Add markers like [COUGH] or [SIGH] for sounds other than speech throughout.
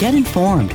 Get informed,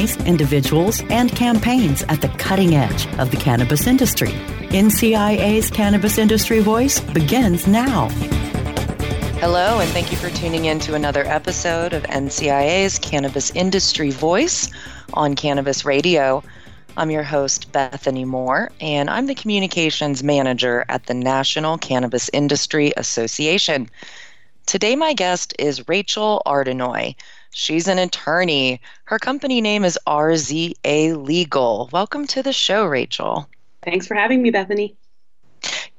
companies, individuals, and campaigns at the cutting edge of the cannabis industry. NCIA's Cannabis Industry Voice begins now. Hello, and thank you for tuning in to another episode of NCIA's Cannabis Industry Voice on Cannabis Radio. I'm your host, Bethany Moore, and I'm the Communications Manager at the National Cannabis Industry Association. Today, my guest is Rachel Ardanuy. She's an attorney. Her company name is RZA Legal. Welcome to the show, Rachel. Thanks for having me, Bethany.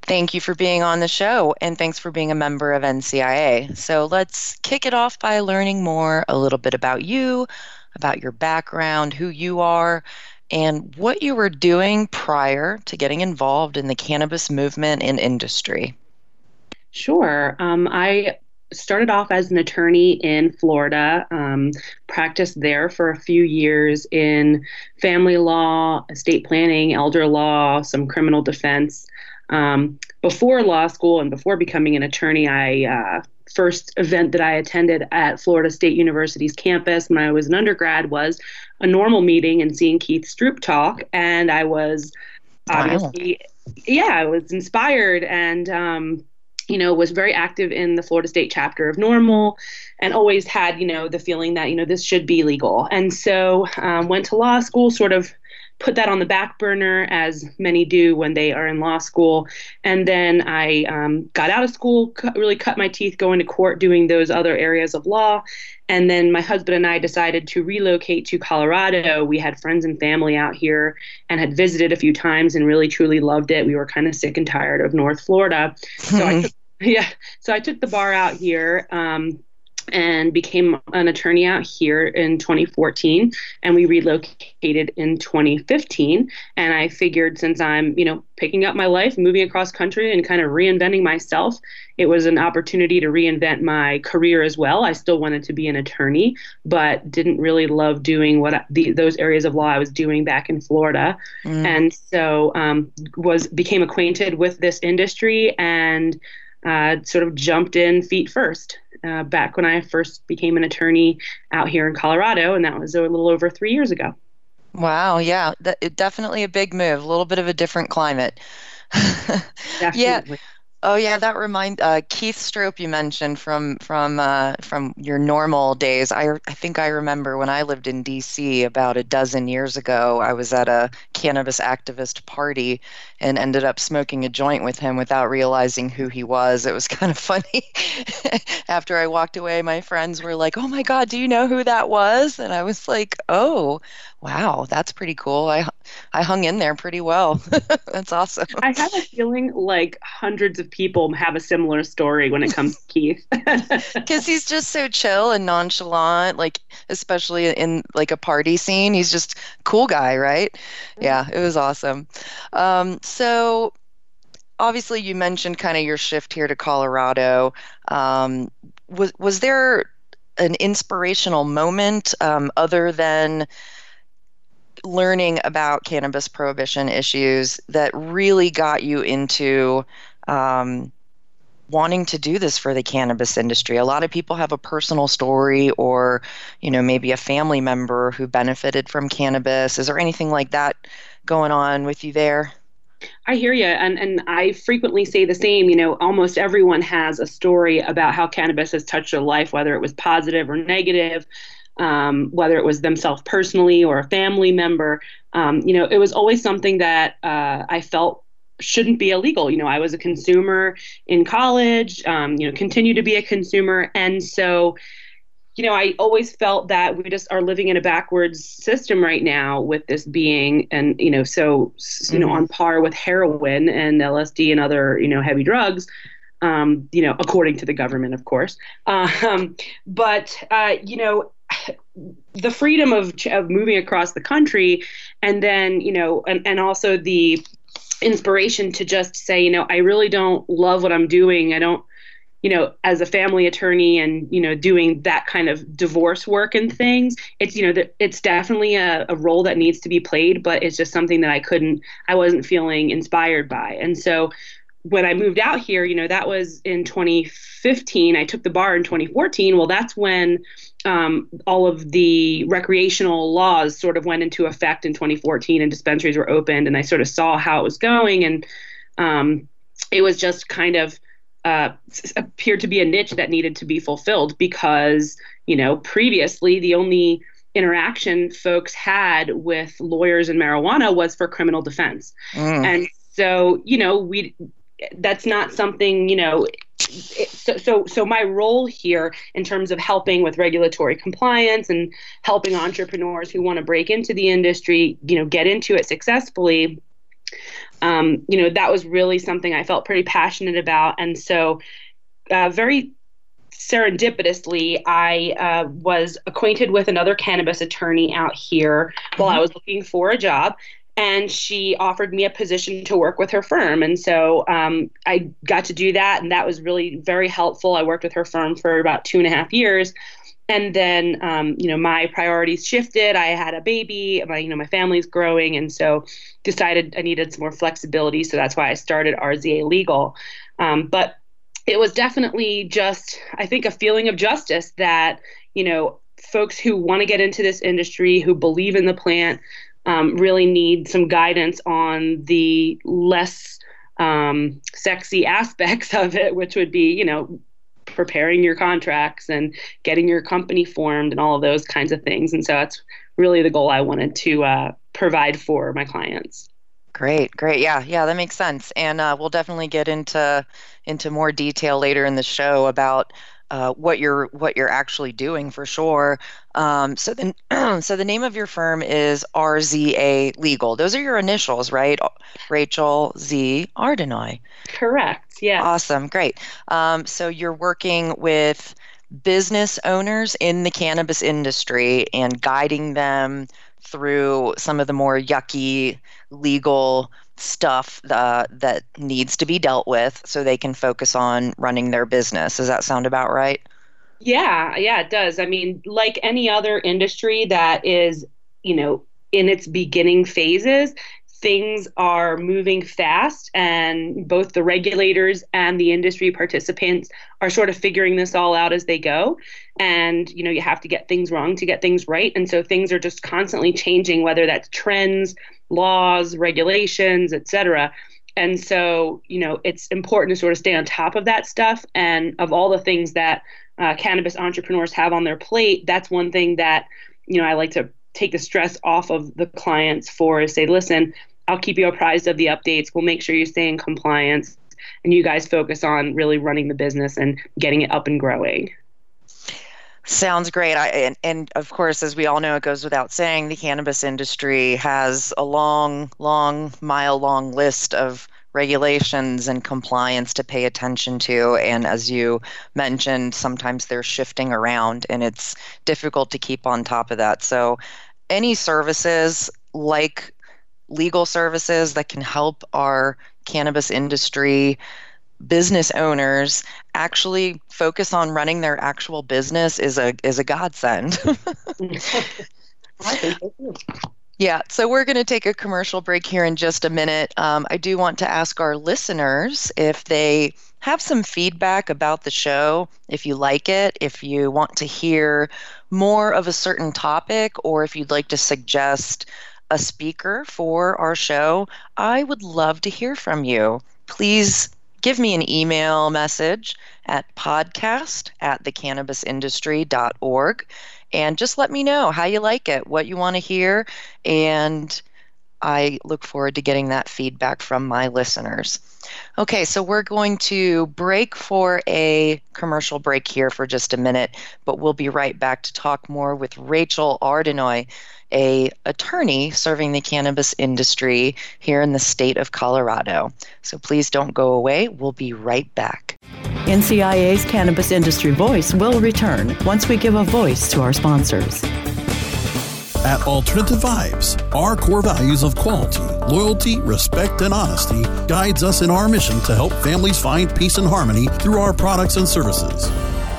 Thank you for being on the show, and thanks for being a member of NCIA. So let's kick it off by learning more a little bit about you, about your background, who you are, and what you were doing prior to getting involved in the cannabis movement and industry. Sure. Um, I started off as an attorney in Florida, um, practiced there for a few years in family law, estate planning, elder law, some criminal defense. Um, before law school and before becoming an attorney, I uh, first event that I attended at Florida State University's campus when I was an undergrad was a NORML meeting and seeing Keith Stroup talk, and I was obviously, wow. yeah, I was inspired and. Um, you know, was very active in the Florida State chapter of NORML and always had, you know, the feeling that, you know, this should be legal. And so um, went to law school, sort of put that on the back burner, as many do when they are in law school. And then I um, got out of school, really cut my teeth going to court doing those other areas of law. And then my husband and I decided to relocate to Colorado. We had friends and family out here and had visited a few times and really truly loved it. We were kind of sick and tired of North Florida. So I took, yeah, so I took the bar out here. Um, and became an attorney out here in 2014 and we relocated in 2015 and i figured since i'm you know picking up my life moving across country and kind of reinventing myself it was an opportunity to reinvent my career as well i still wanted to be an attorney but didn't really love doing what I, the, those areas of law i was doing back in florida mm. and so um, was became acquainted with this industry and uh, sort of jumped in feet first uh, back when I first became an attorney out here in Colorado, and that was a little over three years ago. Wow, yeah, that, definitely a big move, a little bit of a different climate. [LAUGHS] yeah, Oh yeah, that remind uh, Keith Stroup you mentioned from from uh, from your NORML days. I I think I remember when I lived in D.C. about a dozen years ago. I was at a cannabis activist party and ended up smoking a joint with him without realizing who he was. It was [LAUGHS] kind of funny. [LAUGHS] After I walked away, my friends were like, "Oh my God, do you know who that was?" And I was like, "Oh, wow, that's pretty cool." I I hung in there pretty well. [LAUGHS] that's awesome. I have a feeling like hundreds of people have a similar story when it comes to Keith. [LAUGHS] Because he's just so chill and nonchalant, like especially in like a party scene. He's just cool guy, right? Yeah, it was awesome. Um, so obviously, you mentioned kind of your shift here to Colorado. Um, was was there an inspirational moment um, other than learning about cannabis prohibition issues that really got you into um, wanting to do this for the cannabis industry. A lot of people have a personal story or, you know, maybe a family member who benefited from cannabis. Is there anything like that going on with you there? I hear you, and and I frequently say the same. You know, almost everyone has a story about how cannabis has touched their life, whether it was positive or negative, um, whether it was themselves personally or a family member. Um, you know, it was always something that uh, I felt shouldn't be illegal. You know, I was a consumer in college, um, you know, continue to be a consumer. And so, you know, I always felt that we just are living in a backwards system right now with this being, and, you know, so, you know, mm-hmm. on par with heroin and LSD and other, you know, heavy drugs. Um, you know, according to the government, of course. Um, but, uh, you know, the freedom of, of moving across the country and then you know and, and also the inspiration to just say you know i really don't love what i'm doing i don't you know as a family attorney and you know doing that kind of divorce work and things it's you know it's definitely a, a role that needs to be played but it's just something that i couldn't i wasn't feeling inspired by and so when I moved out here, you know, that was in 2015. I took the bar in 2014. Well, that's when um, all of the recreational laws sort of went into effect in 2014 and dispensaries were opened. And I sort of saw how it was going. And um, it was just kind of uh, appeared to be a niche that needed to be fulfilled because, you know, previously the only interaction folks had with lawyers and marijuana was for criminal defense. Mm. And so, you know, we that's not something you know so, so so my role here in terms of helping with regulatory compliance and helping entrepreneurs who want to break into the industry you know get into it successfully um, you know that was really something i felt pretty passionate about and so uh, very serendipitously i uh, was acquainted with another cannabis attorney out here while i mm-hmm. was looking for a job and she offered me a position to work with her firm. And so um, I got to do that, and that was really very helpful. I worked with her firm for about two and a half years. And then, um, you know, my priorities shifted. I had a baby. My, you know, my family's growing, and so decided I needed some more flexibility. So that's why I started RZA Legal. Um, but it was definitely just, I think, a feeling of justice that you know folks who want to get into this industry, who believe in the plant, um, really need some guidance on the less um, sexy [LAUGHS] aspects of it, which would be, you know, preparing your contracts and getting your company formed and all of those kinds of things. And so that's really the goal I wanted to uh, provide for my clients. Great, great. Yeah, yeah, that makes sense. And uh, we'll definitely get into into more detail later in the show about uh, what you're what you're actually doing for sure. Um, so then, [CLEARS THROAT] so the name of your firm is RZA Legal. Those are your initials, right? Rachel Z Ardanuy. Correct. Yeah. Awesome. Great. Um, so you're working with business owners in the cannabis industry and guiding them through some of the more yucky legal stuff uh, that needs to be dealt with so they can focus on running their business. Does that sound about right? Yeah, yeah, it does. I mean, like any other industry that is, you know, in its beginning phases, things are moving fast and both the regulators and the industry participants are sort of figuring this all out as they go. And you know you have to get things wrong to get things right. And so things are just constantly changing whether that's trends laws regulations etc and so you know it's important to sort of stay on top of that stuff. And of all the things that uh, cannabis entrepreneurs have on their plate that's one thing that you know i like to take the stress off of the clients for is say listen I'll keep you apprised of the updates. We'll make sure you stay in compliance and you guys focus on really running the business and getting it up and growing. Sounds great. I, and, and of course, as we all know, it goes without saying, the cannabis industry has a long, long, mile long list of regulations and compliance to pay attention to. And as you mentioned, sometimes they're shifting around and it's difficult to keep on top of that. So, any services like legal services that can help our cannabis industry business owners actually focus on running their actual business is a is a godsend. [LAUGHS] yeah, so we're going to take a commercial break here in just a minute. Um, I do want to ask our listeners if they have some feedback about the show, if you like it, if you want to hear more of a certain topic, or if you'd like to suggest a speaker for our show, I would love to hear from you. Please give me an email message at podcast at thecannabisindustry.org and just let me know how you like it, what you want to hear, and I look forward to getting that feedback from my listeners. Okay, so we're going to break for a commercial break here for just a minute, but we'll be right back to talk more with Rachel Ardanuy a attorney serving the cannabis industry here in the state of Colorado. So please don't go away. We'll be right back. NCIA's Cannabis Industry Voice will return once we give a voice to our sponsors. At Alternative Vibes, our core values of quality, loyalty, respect, and honesty guides us in our mission to help families find peace and harmony through our products and services.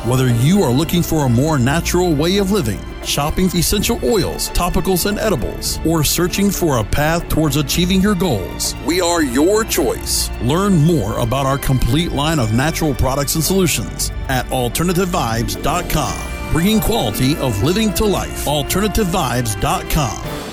Whether you are looking for a more natural way of living, shopping essential oils, topicals, and edibles, or searching for a path towards achieving your goals, we are your choice. Learn more about our complete line of natural products and solutions at AlternativeVibes.com. Bringing quality of living to life. AlternativeVibes.com.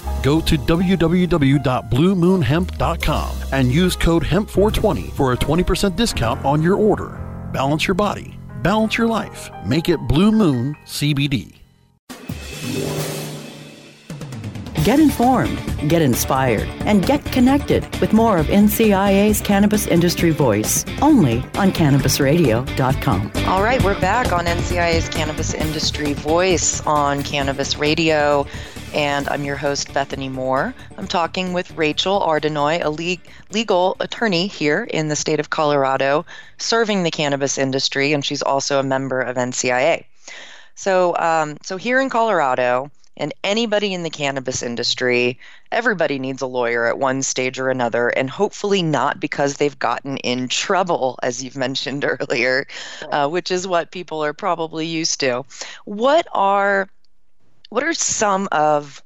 Go to www.bluemoonhemp.com and use code HEMP420 for a 20% discount on your order. Balance your body, balance your life. Make it Blue Moon CBD. Get informed, get inspired, and get connected with more of NCIA's Cannabis Industry Voice only on CannabisRadio.com. All right, we're back on NCIA's Cannabis Industry Voice on Cannabis Radio. And I'm your host, Bethany Moore. I'm talking with Rachel Ardanuy, a le- legal attorney here in the state of Colorado, serving the cannabis industry, and she's also a member of NCIA. So, um, so here in Colorado, and anybody in the cannabis industry, everybody needs a lawyer at one stage or another, and hopefully not because they've gotten in trouble, as you've mentioned [LAUGHS] earlier, uh, which is what people are probably used to. What are what are some of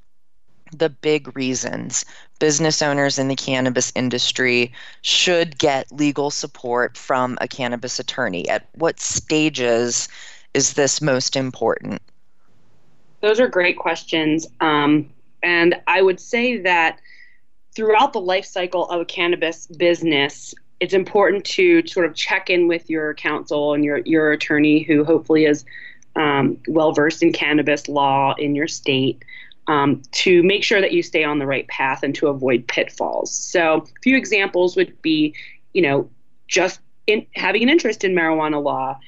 the big reasons business owners in the cannabis industry should get legal support from a cannabis attorney? At what stages is this most important? Those are great questions. Um, and I would say that throughout the life cycle of a cannabis business, it's important to sort of check in with your counsel and your, your attorney who hopefully is um, well versed in cannabis law in your state um, to make sure that you stay on the right path and to avoid pitfalls. So, a few examples would be, you know, just in having an interest in marijuana law,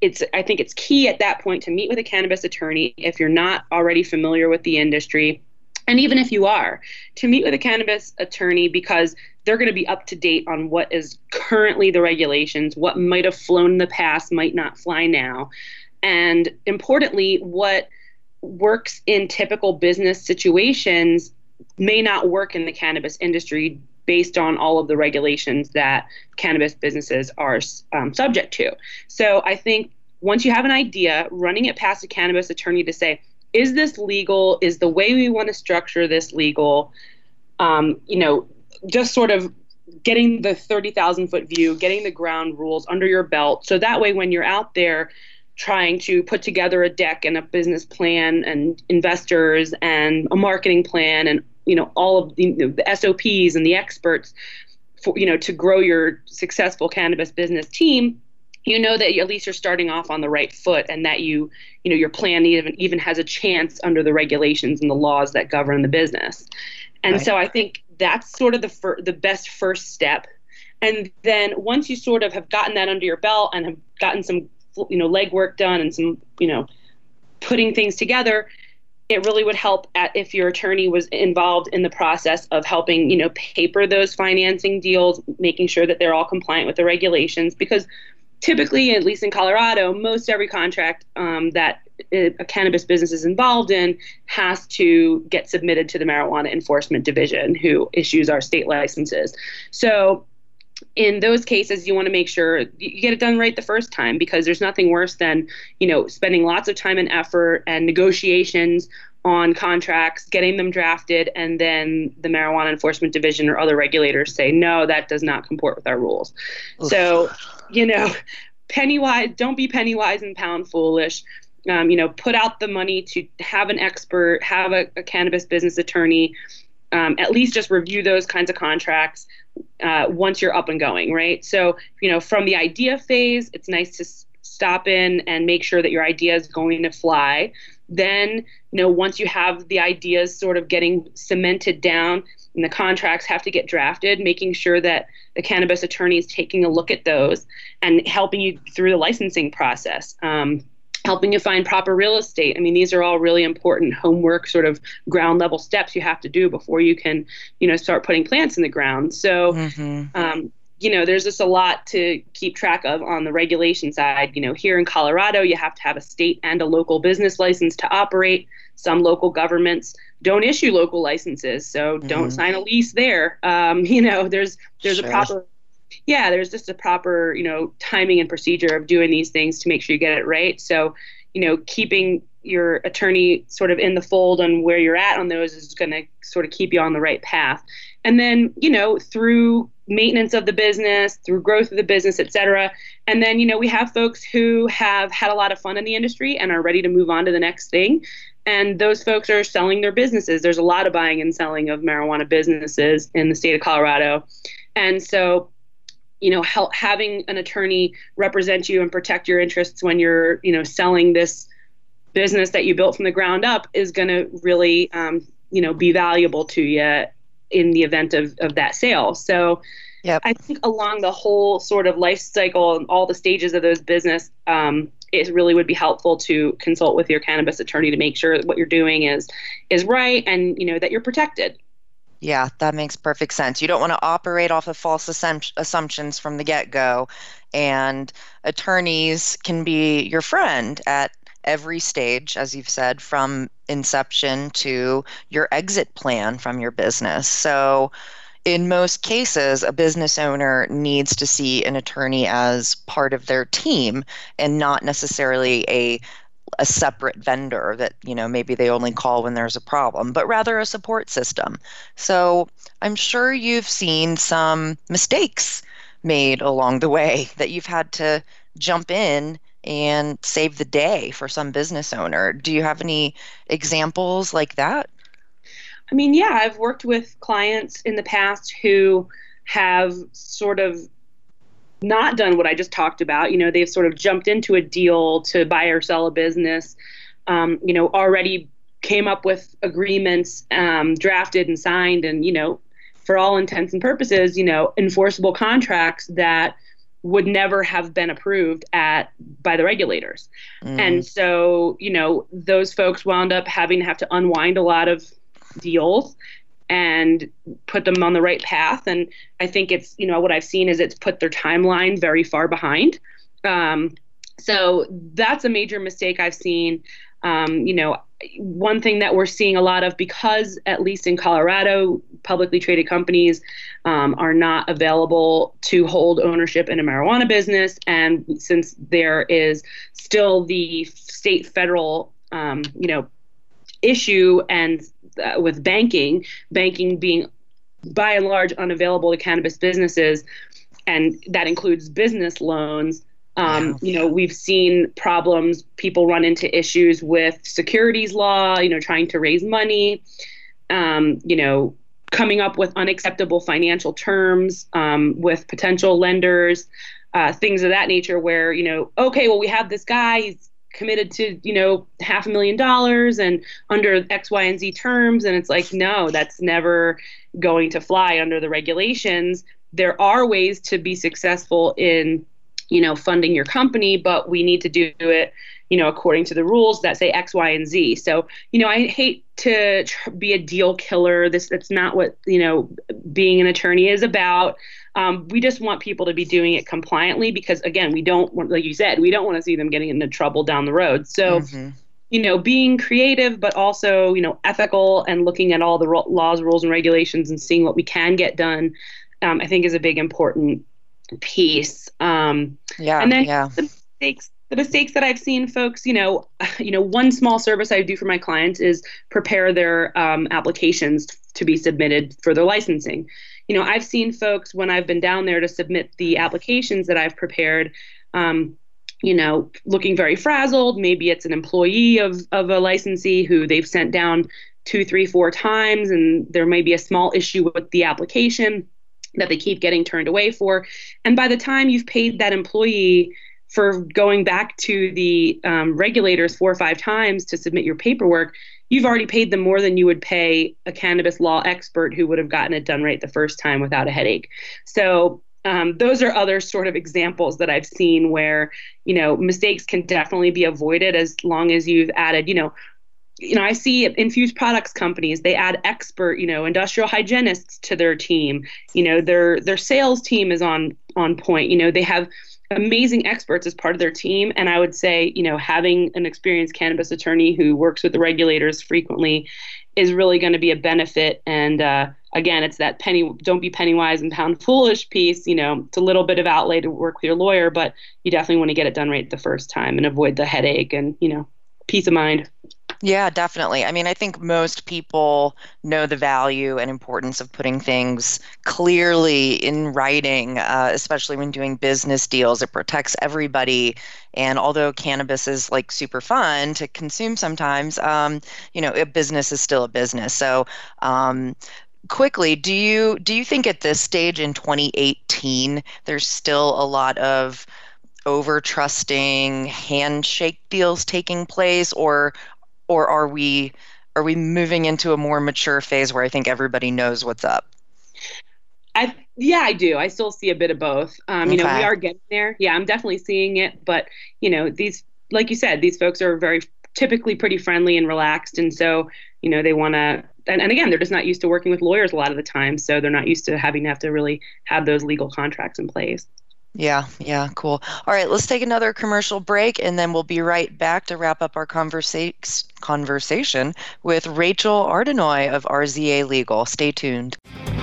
it's I think it's key at that point to meet with a cannabis attorney if you're not already familiar with the industry and even if you are to meet with a cannabis attorney because they're going to be up to date on what is currently the regulations what might have flown in the past might not fly now and importantly what works in typical business situations may not work in the cannabis industry based on all of the regulations that cannabis businesses are um, subject to. So I think once you have an idea, running it past a cannabis attorney to say, is this legal? Is the way we want to structure this legal? Um, you know, just sort of getting the 30,000 foot view, getting the ground rules under your belt. So that way, when you're out there trying to put together a deck and a business plan and investors and a marketing plan and you know all of the, you know, the SOPs and the experts for you know to grow your successful cannabis business team you know that at least you're starting off on the right foot and that you you know your plan even even has a chance under the regulations and the laws that govern the business and right. so i think that's sort of the fir- the best first step and then once you sort of have gotten that under your belt and have gotten some you know legwork done and some you know putting things together it really would help at, if your attorney was involved in the process of helping you know paper those financing deals making sure that they're all compliant with the regulations. Because typically at least in colorado most every contract um, that a cannabis business is involved in has to get submitted to the marijuana enforcement division who issues our state licenses. So in those cases you want to make sure you get it done right the first time because there's nothing worse than you know spending lots of time and effort and negotiations on contracts, getting them drafted, and then the Marijuana Enforcement Division or other regulators say, no, that does not comport with our rules. Oof. So, you know, penny wise, don't be penny wise and pound foolish. Um, you know, put out the money to have an expert, have a, a cannabis business attorney, um, at least just review those kinds of contracts uh, once you're up and going, right? So, you know, from the idea phase, it's nice to s- stop in and make sure that your idea is going to fly. Then, you know, once you have the ideas sort of getting cemented down and the contracts have to get drafted, making sure that the cannabis attorney is taking a look at those and helping you through the licensing process. Um, helping you find proper real estate. I mean, these are all really important homework, sort of ground level steps you have to do before you can, you know, start putting plants in the ground. So, mm-hmm. um, you know, there's just a lot to keep track of on the regulation side. You know, here in Colorado, you have to have a state and a local business license to operate. Some local governments don't issue local licenses, so mm-hmm. don't sign a lease there. Um, [LAUGHS] you know, there's there's sure. a proper yeah, there's just a proper, you know, timing and procedure of doing these things to make sure you get it right. So, you know, keeping your attorney sort of in the fold on where you're at on those is going to sort of keep you on the right path. And then, you know, through maintenance of the business, through growth of the business, et cetera. And then, you know, we have folks who have had a lot of fun in the industry and are ready to move on to the next thing. And those folks are selling their businesses. There's a lot of buying and selling of marijuana businesses in the state of Colorado. And so you know help, having an attorney represent you and protect your interests when you're you know selling this business that you built from the ground up is going to really um, you know be valuable to you in the event of, of that sale so yep. i think along the whole sort of life cycle and all the stages of those business um, it really would be helpful to consult with your cannabis attorney to make sure that what you're doing is is right and you know that you're protected yeah, that makes perfect sense. You don't want to operate off of false assumptions from the get go. And attorneys can be your friend at every stage, as you've said, from inception to your exit plan from your business. So, in most cases, a business owner needs to see an attorney as part of their team and not necessarily a a separate vendor that you know maybe they only call when there's a problem but rather a support system. So i'm sure you've seen some mistakes made along the way [LAUGHS] that you've had to jump in and save the day for some business owner. Do you have any examples like that? I mean yeah i've worked with clients in the past who have sort of not done what I just talked about. You know, they've sort of jumped into a deal to buy or sell a business. Um, you know, already came up with agreements um, drafted and signed, and you know, for all intents and purposes, you know, enforceable contracts that would never have been approved at by the regulators. Mm. And so, you know, those folks wound up having to have to unwind a lot of deals and put them on the right path. And I think it's, you know, what I've seen is it's put their timeline very far behind. Um, so that's a major mistake I've seen. Um, you know, one thing that we're seeing a lot of because, at least in Colorado, publicly traded companies um, are not available to hold ownership in a marijuana business. And since there is still the state federal, um, you know, issue and uh, with banking, banking being by and large unavailable to cannabis businesses, and that includes business loans. Um, You know, we've seen problems. People run into issues with securities law. You know, trying to raise money. Um, you know, coming up with unacceptable financial terms um, with potential lenders, uh, things of that nature. Where you know, okay, well, we have this guy. He's committed to you know half a million dollars and under x y and z terms. And it's like no that's never going to fly under the regulations. There are ways to be successful in you know funding your company but we need to do it you know according to the rules that say x y and z. So you know i hate to be a deal killer. This that's not what you know being an attorney is about um, we just want people to be doing it compliantly because, again, we don't want, like you said, we don't want to see them getting into trouble down the road. So, mm-hmm. you know, being creative, but also, you know, ethical and looking at all the ro- laws, rules, and regulations and seeing what we can get done, um, I think is a big important piece. Um, yeah. And then yeah. the mistakes the mistakes that I've seen folks, you know, [SIGHS] you know, one small service I do for my clients is prepare their um, applications to be submitted for their licensing. You know, I've seen folks when I've been down there to submit the applications that I've prepared. Um, you know, looking very frazzled. Maybe it's an employee of, of a licensee who they've sent down two, three, four times, and there may be a small issue with the application that they keep getting turned away for. And by the time you've paid that employee for going back to the um, regulators four or five times to submit your paperwork, you've already paid them more than you would pay a cannabis law expert who would have gotten it done right the first time without a headache. So um, those are other sort of examples that I've seen where you know mistakes can definitely be avoided as long as you've added you know you know, I see infused products companies, they add expert, you know, industrial hygienists to their team. You know, their their sales team is on on point. You know, they have amazing experts as part of their team. And I would say, you know, having an experienced cannabis attorney who works with the regulators frequently is really going to be a benefit. And uh, again, it's that penny, don't be penny wise and pound [LAUGHS] foolish piece. You know, it's a little bit of outlay to work with your lawyer, but you definitely want to get it done right the first time and avoid the headache and, you know, peace of mind. Yeah, definitely. I mean, I think most people know the value and importance of putting things clearly in writing, uh, especially when doing business deals. It protects everybody. And although cannabis is like super fun to consume sometimes, um, you know, a business is still a business. So, um, quickly do you do you think at this stage in 2018 there's still a lot of over trusting handshake deals taking place or or are we are we moving into a more mature phase where I think everybody knows what's up? I yeah, I do. I still see a bit of both. Um, you know, we are getting there. Yeah, I'm definitely seeing it, but you know, these like you said, these folks are very typically pretty friendly and relaxed, and so you know they want to. And, and again, they're just not used to working with lawyers a lot of the time, so they're not used to having to have to really have those legal contracts in place. Yeah, yeah, cool. All right, let's take another commercial break and then we'll be right back to wrap up our conversa- conversation with Rachel Ardanuy of RZA Legal. Stay tuned.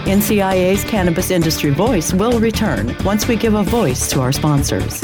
NCIA's Cannabis Industry Voice will return once we give a voice to our sponsors.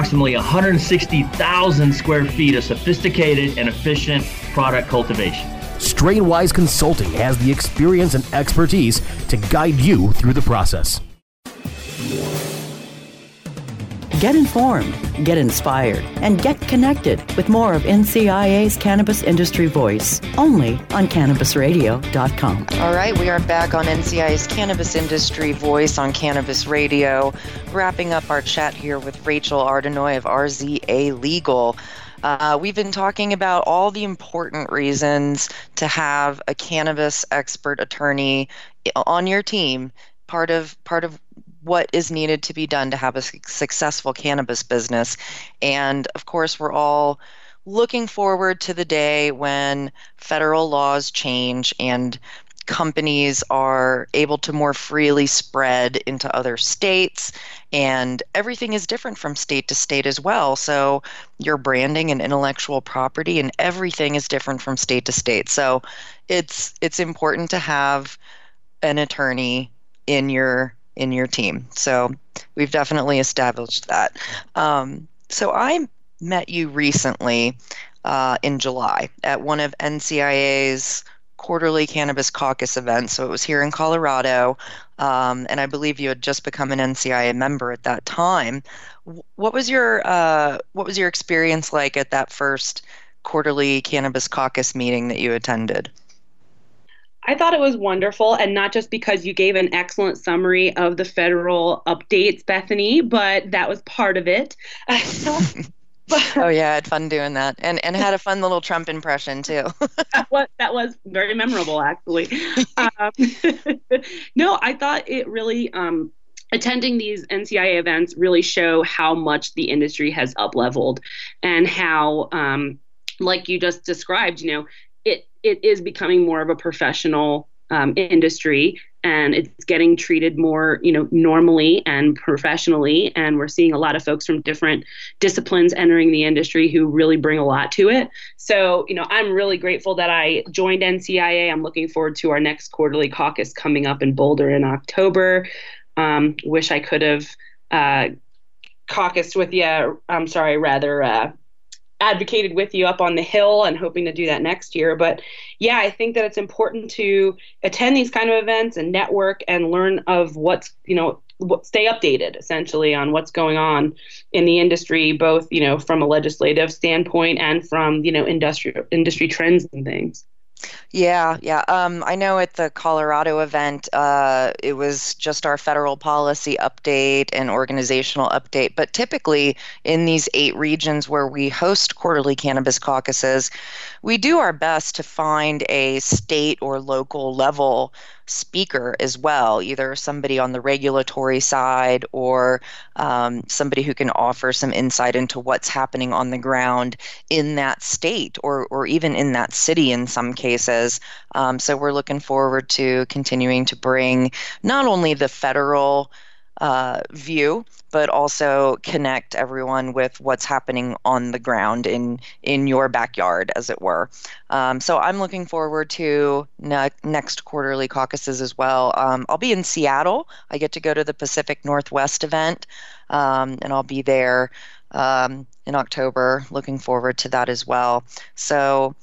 approximately 160,000 square feet of sophisticated and efficient product cultivation. Strainwise Consulting has the experience and expertise to guide you through the process. Get informed, get inspired, and get connected with more of NCIA's Cannabis Industry Voice only on CannabisRadio.com. All right, we are back on NCIA's Cannabis Industry Voice on Cannabis Radio, wrapping up our chat here with Rachel Ardanuy of RZA Legal. Uh, we've been talking about all the important reasons to have a cannabis expert attorney on your team. Part of part of what is needed to be done to have a successful cannabis business. And of course, we're all looking forward to the day when federal laws change and companies are able to more freely spread into other states. And everything is different from state to state as well. So your branding and intellectual property and everything is different from state to state. So it's it's important to have an attorney in your in your team so we've definitely established that um, so i met you recently uh, in july at one of ncia's quarterly cannabis caucus event. So it was here in Colorado. Um, and I believe you had just become an NCIA member at that time. What was your uh, what was your experience like at that first quarterly cannabis caucus meeting that you attended? I thought it was wonderful, and not just because you gave an excellent summary of the federal updates, Bethany, but that was part of it. [LAUGHS] oh yeah, I had fun doing that, and and had a fun little Trump impression too. [LAUGHS] that was that was very memorable, actually. um, [LAUGHS] no, I thought it really. Um, attending these NCIA events really show how much the industry has up leveled, and how, um, like you just described, you know, it it is becoming more of a professional um, industry and it's getting treated more you know normally and professionally and we're seeing a lot of folks from different disciplines entering the industry who really bring a lot to it. So you know i'm really grateful that i joined ncia i'm looking forward to our next quarterly caucus coming up in boulder in october. Um, wish i could have uh, caucused with you i'm sorry rather uh, advocated with you up on the hill and hoping to do that next year. But yeah, I think that it's important to attend these kind of events and network and learn of what's, you know, stay updated essentially on what's going on in the industry both you know from a legislative standpoint and from you know industrial industry trends and things yeah, yeah. Um, I know at the Colorado event, uh, it was just our federal policy update and organizational update. But typically, in these eight regions where we host quarterly cannabis caucuses, we do our best to find a state or local level speaker as well, either somebody on the regulatory side or um, somebody who can offer some insight into what's happening on the ground in that state or, or even in that city in some cases. Um, so we're looking forward to continuing to bring not only the federal uh, view, but also connect everyone with what's happening on the ground in in your backyard, as it were. Um, so I'm looking forward to ne- next quarterly caucuses as well. Um, I'll be in Seattle. I get to go to the Pacific Northwest event, um, and I'll be there um, in October. Looking forward to that as well. So,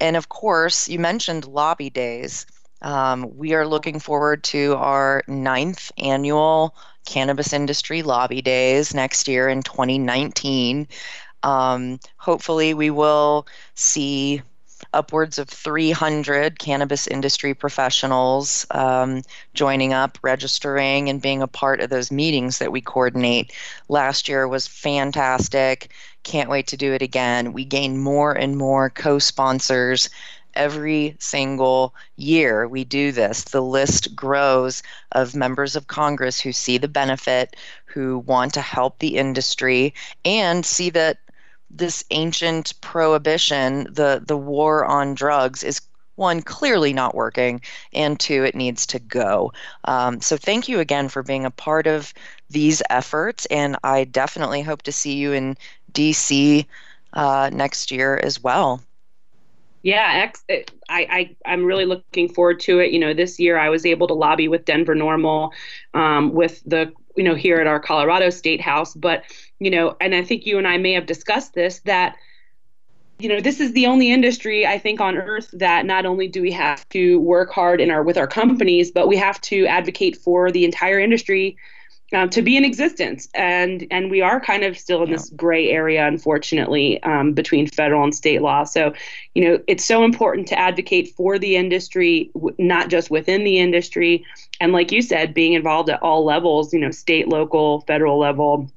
and of course, you mentioned lobby days. Um, we are looking forward to our ninth annual cannabis industry lobby days next year in 2019. Um, hopefully, we will see upwards of 300 cannabis industry professionals um, joining up, registering, and being a part of those meetings that we coordinate. Last year was fantastic. Can't wait to do it again. We gain more and more co sponsors every single year we do this. The list grows of members of Congress who see the benefit, who want to help the industry, and see that this ancient prohibition, the, the war on drugs, is one, clearly not working, and two, it needs to go. Um, so, thank you again for being a part of these efforts, and I definitely hope to see you in DC uh, next year as well. Yeah, I, I I'm really looking forward to it. You know, this year I was able to lobby with Denver NORML, um, with the you know here at our Colorado State House. But you know, and I think you and I may have discussed this that you know this is the only industry i think on earth that not only do we have to work hard in our with our companies but we have to advocate for the entire industry um, to be in existence. And and we are kind of still in yeah. this gray area, unfortunately, um, between federal and state law. So, you know, it's so important to advocate for the industry, w- not just within the industry. And like you said, being involved at all levels, you know, state, local, federal level.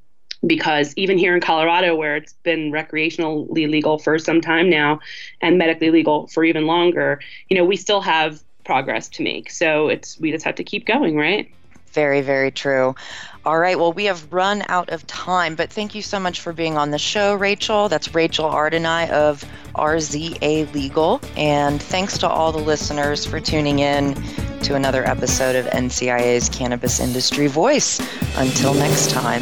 Because even here in Colorado, where it's been recreationally legal for some time now and medically legal for even longer, you know, we still have progress to make. So it's we just have to keep going, right? Very, very true. All right. Well, we have run out of time, but thank you so much for being on the show, Rachel. That's Rachel Ardanuy of RZA Legal. And thanks to all the listeners for tuning in to another episode of NCIA's Cannabis Industry Voice. Until next time.